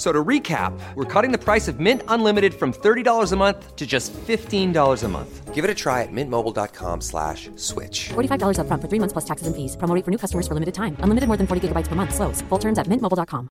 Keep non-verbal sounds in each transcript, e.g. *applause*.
F- So to recap, we're cutting the price of Mint Unlimited from $30 a month to just $15 a month. Give it a try at mintmobile.com slash switch. $45 upfront for three months plus taxes and fees. Promo rate for new customers for limited time. Unlimited more than 40 gigabytes per month. Slows. Full terms at mintmobile.com.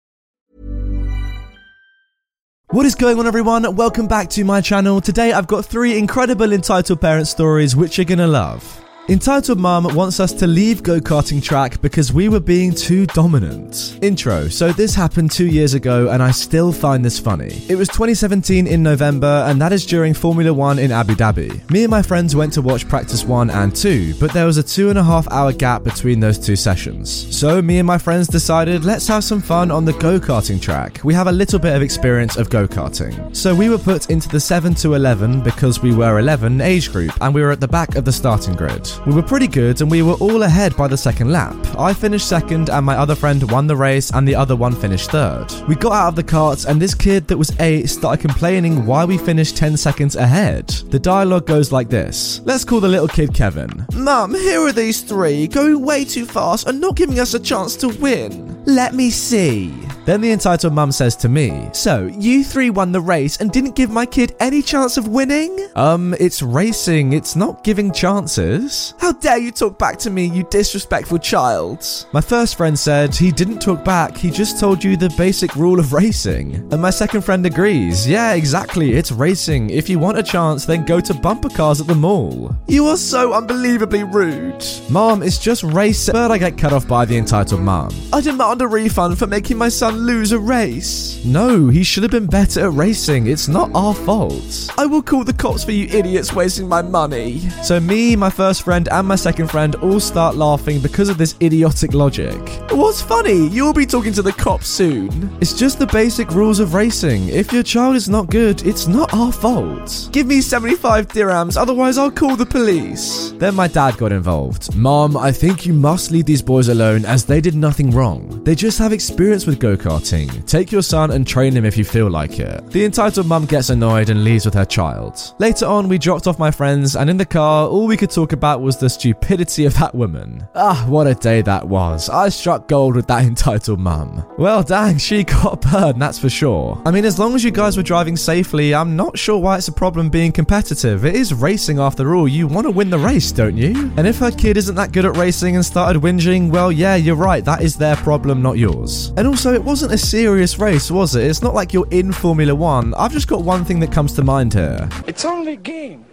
What is going on, everyone? Welcome back to my channel. Today, I've got three incredible entitled parent stories which you're gonna love. Entitled Mum wants us to leave go karting track because we were being too dominant. Intro. So, this happened two years ago, and I still find this funny. It was 2017 in November, and that is during Formula One in Abu Dhabi. Me and my friends went to watch practice one and two, but there was a two and a half hour gap between those two sessions. So, me and my friends decided let's have some fun on the go karting track. We have a little bit of experience of go karting. So, we were put into the 7 to 11 because we were 11 age group, and we were at the back of the starting grid. We were pretty good and we were all ahead by the second lap. I finished second and my other friend won the race and the other one finished third. We got out of the carts and this kid that was 8 started complaining why we finished 10 seconds ahead. The dialogue goes like this. Let's call the little kid Kevin. Mum, here are these three, going way too fast and not giving us a chance to win. Let me see. Then the entitled mum says to me, So, you three won the race and didn't give my kid any chance of winning? Um, it's racing, it's not giving chances. How dare you talk back to me, you disrespectful child? My first friend said he didn't talk back, he just told you the basic rule of racing. And my second friend agrees, yeah, exactly, it's racing. If you want a chance, then go to bumper cars at the mall. You are so unbelievably rude. Mom, it's just race. But I get cut off by the entitled mum. I demand a refund for making my son lose a race. No, he should have been better at racing. It's not our fault. I will call the cops for you idiots wasting my money. So me, my first friend, and my second friend all start laughing because of this idiotic logic. What's funny? You'll be talking to the cops soon. It's just the basic rules of racing. If your child is not good, it's not our fault. Give me 75 dirhams, otherwise I'll call the police. Then my dad got involved. Mom, I think you must leave these boys alone as they did nothing wrong. They just have experience with go karting. Take your son and train him if you feel like it. The entitled mum gets annoyed and leaves with her child. Later on, we dropped off my friends, and in the car, all we could talk about was the stupidity of that woman. Ah, what a day that was. I struck gold with that *laughs* entitled mum. Well, dang, she got burned, that's for sure. I mean, as long as you guys were driving safely, I'm not sure why it's a problem being competitive. It is racing after all. You want to win the race, don't you? And if her kid isn't that good at racing and started whinging, well, yeah, you're right. That is their problem, not yours. And also, it wasn't a serious race, was it? It's not like you're in Formula One. I've just got one thing that comes to mind here. It's only a game.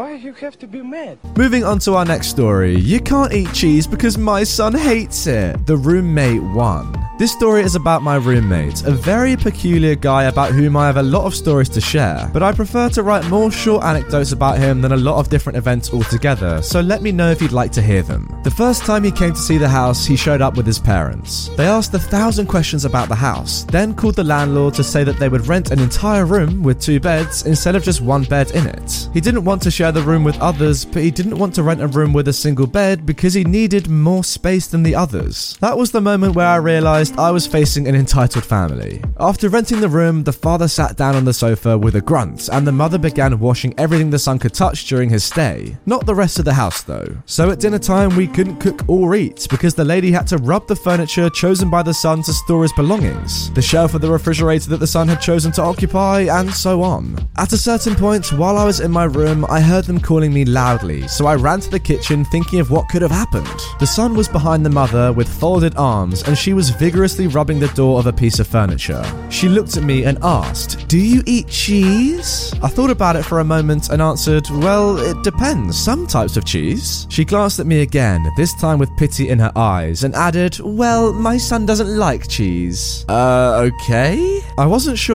Why you have to be mad? Moving on to our next story. You can't eat cheese because my son hates it. The roommate one. This story is about my roommate, a very peculiar guy about whom I have a lot of stories to share, but I prefer to write more short anecdotes about him than a lot of different events altogether, so let me know if you'd like to hear them. The first time he came to see the house, he showed up with his parents. They asked a thousand questions about the house, then called the landlord to say that they would rent an entire room with two beds instead of just one bed in it. He didn't want to share the room with others, but he didn't want to rent a room with a single bed because he needed more space than the others. That was the moment where I realized I was facing an entitled family. After renting the room, the father sat down on the sofa with a grunt, and the mother began washing everything the son could touch during his stay. Not the rest of the house, though. So at dinner time, we couldn't cook or eat because the lady had to rub the furniture chosen by the son to store his belongings, the shelf of the refrigerator that the son had chosen to occupy, and so on. At a certain point, while I was in my room, I heard them calling me loudly, so I ran to the kitchen thinking of what could have happened. The son was behind the mother with folded arms, and she was vigorously rubbing the door of a piece of furniture. She looked at me and asked, Do you eat cheese? I thought about it for a moment and answered, Well, it depends. Some types of cheese. She glanced at me again, this time with pity in her eyes, and added, Well, my son doesn't like cheese. Uh, okay? I wasn't sure.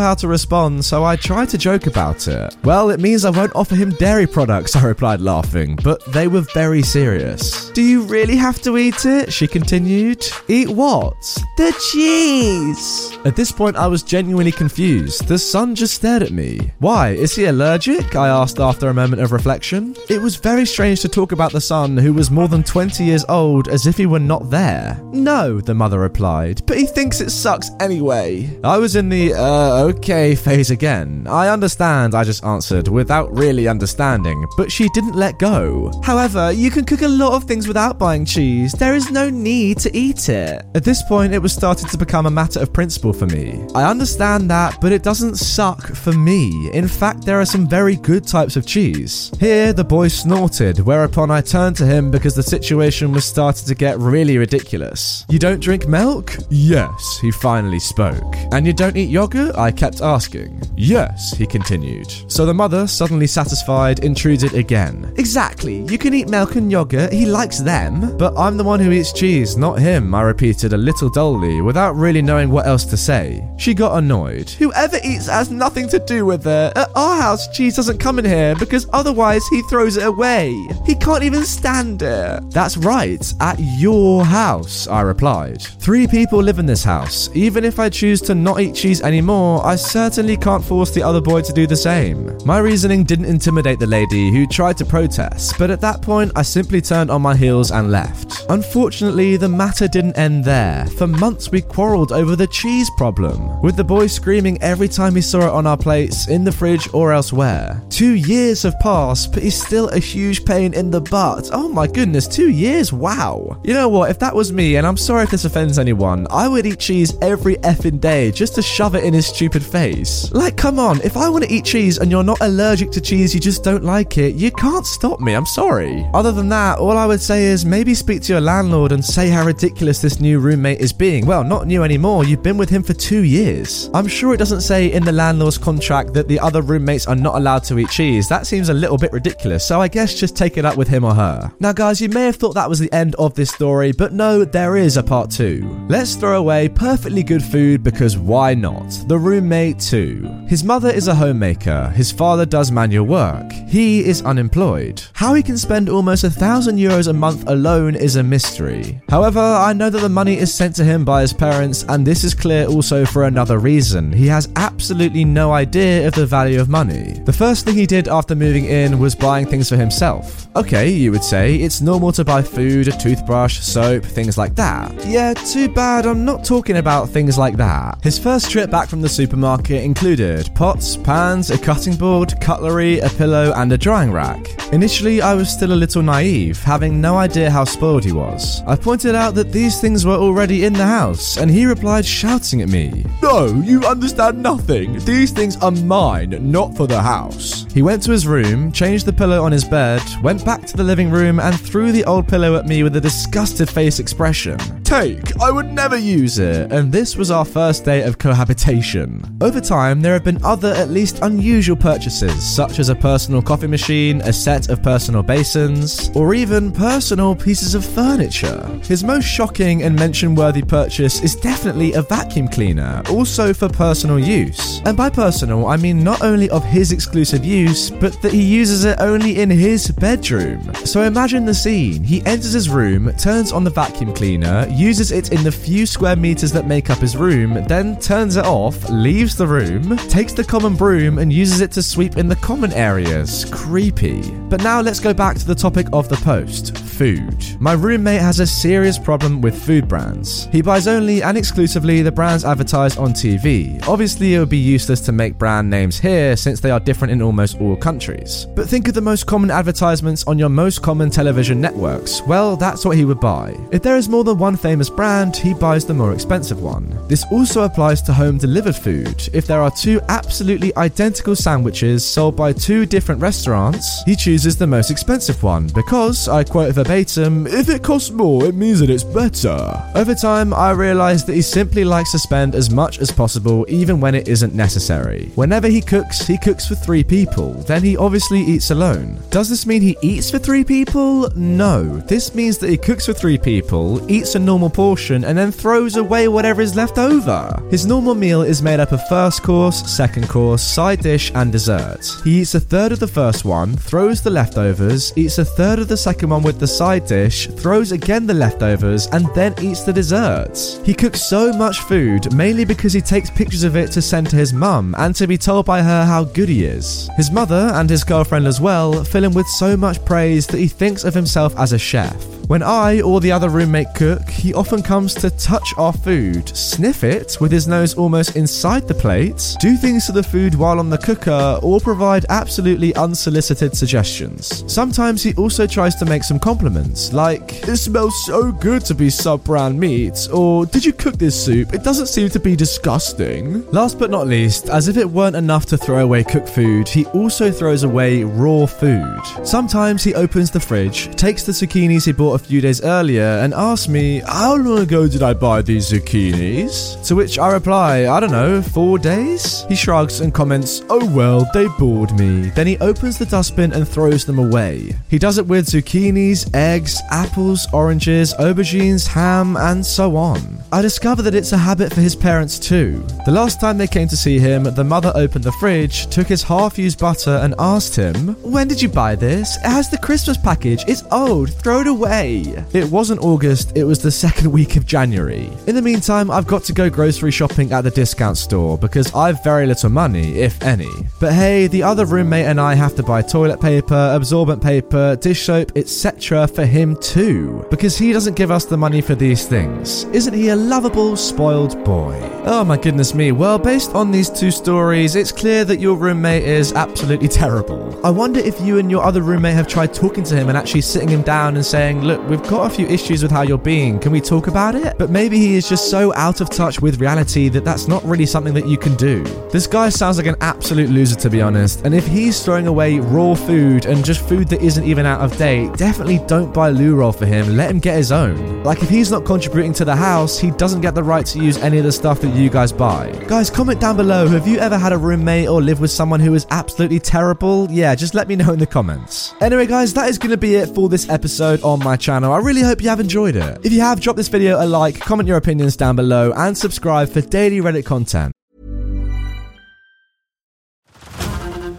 How to respond, so I tried to joke about it. Well, it means I won't offer him dairy products, *laughs* I replied, laughing, but they were very serious. Do you really have to eat it? She continued. Eat what? The cheese. At this point, I was genuinely confused. The son just stared at me. Why? Is he allergic? I asked after a moment of reflection. It was very strange to talk about the son, who was more than 20 years old, as if he were not there. No, the mother replied, but he thinks it sucks anyway. I was in the, uh, okay phase again. I understand, I just answered, without really understanding, but she didn't let go. However, you can cook a lot of things without buying cheese. There is no need to eat it. At this point, it was starting to become a matter of principle for me. I understand that, but it doesn't suck for me. In fact, there are some very good types of cheese. Here, the boy snorted, whereupon I turned to him because the situation was starting to get really ridiculous. You don't drink milk? Yes, he finally spoke. And you don't eat yogurt? I kept asking. Yes, he continued. So the mother, suddenly satisfied, intruded again. Exactly. You can eat milk and yogurt. He likes them. But I'm the one who eats cheese, not him, I repeated a little dully, without really knowing what else to say. She got annoyed. Whoever eats has nothing to do with it. At our house, cheese doesn't come in here because otherwise he throws it away. He can't even stand it. That's right. At your house, I replied. Three people live in this house. Even if I choose to not eat cheese anymore, I certainly can't force the other boy to do the same. My reasoning didn't intimidate the lady who tried to protest, but at that point I simply turned on my heels and left. Unfortunately, the matter didn't end there. For months we quarreled over the cheese problem, with the boy screaming every time he saw it on our plates, in the fridge, or elsewhere. Two years have passed, but he's still a huge pain in the butt. Oh my goodness, two years? Wow. You know what? If that was me, and I'm sorry if this offends anyone, I would eat cheese every effing day just to shove it in his stupid face. Like, come on, if I want to eat cheese and you're not allergic to cheese, you just don't like it, you can't stop me, I'm sorry. Other than that, all I would say is maybe speak to your landlord and say how ridiculous this new roommate is being. Well, not new anymore, you've been with him for two years. I'm sure it doesn't say in the landlord's contract that the other roommates are not allowed to eat cheese. That seems a little bit ridiculous, so I guess just take it up with him or her. Now, guys, you may have thought that was the end of this story, but no, there is a part two. Let's throw away perfectly good food because why not? The roommate too. His mother is a homemaker, his father does manual work, he is unemployed. How he can spend almost a thousand euros a month alone is a mystery. However, I know that the money is sent to him by his parents, and this is clear also for another reason. He has absolutely no idea of the value of money. The first thing he did after moving in was buying things for himself. Okay, you would say, it's normal to buy food, a toothbrush, soap, things like that. Yeah, too bad I'm not talking about things like that. His first trip back from the supermarket included pots, pans, a cutting board, cutlery, a pillow, and a drying rack. Initially, I was still a little naive, having no idea how spoiled he was. I pointed out that these things were already in the house, and he replied, shouting at me, No, you understand nothing. These things are mine, not for the house. He went to his room, changed the pillow on his bed, went back to the living room, and threw the old pillow at me with a disgusted face expression. Take, I would never use it. And this was our first day of cohabitation. Over time, there have been other at least unusual purchases, such as a personal coffee machine, a set of personal basins, or even personal pieces of furniture. His most shocking and mention worthy purchase is definitely a vacuum cleaner, also for personal use. And by personal, I mean not only of his exclusive use, but that he uses it only in his bedroom. So imagine the scene. He enters his room, turns on the vacuum cleaner, uses it in the few square meters that make up his room, then turns it off, leaves the room, takes the common broom, and uses it to sweep in the common areas. Creepy. But now let's go back to the topic of the post food. My roommate has a serious problem with food brands. He buys only and exclusively the brands advertised on TV. Obviously, it would be useless to make brand names here since they are different in almost all countries. But think of the most common advertisements on your most common television networks. Well, that's what he would buy. If there is more than one famous brand, he buys the more expensive one. This also applies to home delivered food. If there are two absolutely identical sandwiches sold by two different restaurants, he chooses the most expensive one because, I quote verbatim, if it costs more, it means that it's better. Over time, I realized that he simply likes to spend as much as possible, even when it isn't necessary. Whenever he cooks, he cooks for three people, then he obviously eats alone. Does this mean he eats for three people? No. This means that he cooks for three people, eats a normal portion, and then throws away whatever is left over. His normal meal is made up of first course, second course, side dish, and dessert. He eats a third of the first one, throws the leftovers, eats a third of the second one with the side dish, throws again the leftovers, and then eats the desserts. He cooks so much food mainly because he takes pictures of it to send to his mum and to be told by her how good he is. His mother and his girlfriend as well fill him with so much praise that he thinks of himself as a chef. When I or the other roommate cook, he often comes to touch our food, sniff it with his nose almost inside the plate, do things to the food while on the cooker, or provide absolutely unsolicited suggestions. Sometimes he also tries to make some compliments, like, It smells so good to be sub brand meat, or Did you cook this soup? It doesn't seem to be disgusting. Last but not least, as if it weren't enough to throw away cooked food, he also throws away raw food. Sometimes he opens the fridge, takes the zucchinis he bought few days earlier, and asks me, How long ago did I buy these zucchinis? To which I reply, I don't know, four days? He shrugs and comments, Oh well, they bored me. Then he opens the dustbin and throws them away. He does it with zucchinis, eggs, apples, oranges, aubergines, ham, and so on. I discover that it's a habit for his parents too. The last time they came to see him, the mother opened the fridge, took his half used butter, and asked him, When did you buy this? It has the Christmas package. It's old. Throw it away. It wasn't August, it was the second week of January. In the meantime, I've got to go grocery shopping at the discount store because I've very little money, if any. But hey, the other roommate and I have to buy toilet paper, absorbent paper, dish soap, etc. for him too, because he doesn't give us the money for these things. Isn't he a lovable, spoiled boy? Oh my goodness me. Well, based on these two stories, it's clear that your roommate is absolutely terrible. I wonder if you and your other roommate have tried talking to him and actually sitting him down and saying, Look, we've got a few issues with how you're being. Can we talk about it? But maybe he is just so out of touch with reality that that's not really something that you can do. This guy sounds like an absolute loser, to be honest. And if he's throwing away raw food and just food that isn't even out of date, definitely don't buy loo roll for him. Let him get his own. Like, if he's not contributing to the house, he doesn't get the right to use any of the stuff that you guys buy. Guys, comment down below. Have you ever had a roommate or lived with someone who is absolutely terrible? Yeah, just let me know in the comments. Anyway, guys, that is going to be it for this episode on my channel. I really hope you have enjoyed it. If you have, drop this video a like, comment your opinions down below, and subscribe for daily Reddit content.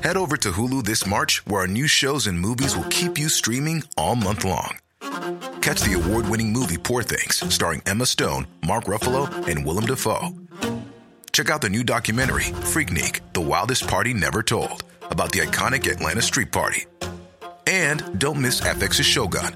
Head over to Hulu this March, where our new shows and movies will keep you streaming all month long. Catch the award winning movie Poor Things, starring Emma Stone, Mark Ruffalo, and Willem Dafoe. Check out the new documentary, Freaknik The Wildest Party Never Told, about the iconic Atlanta Street Party. And don't miss FX's Shogun,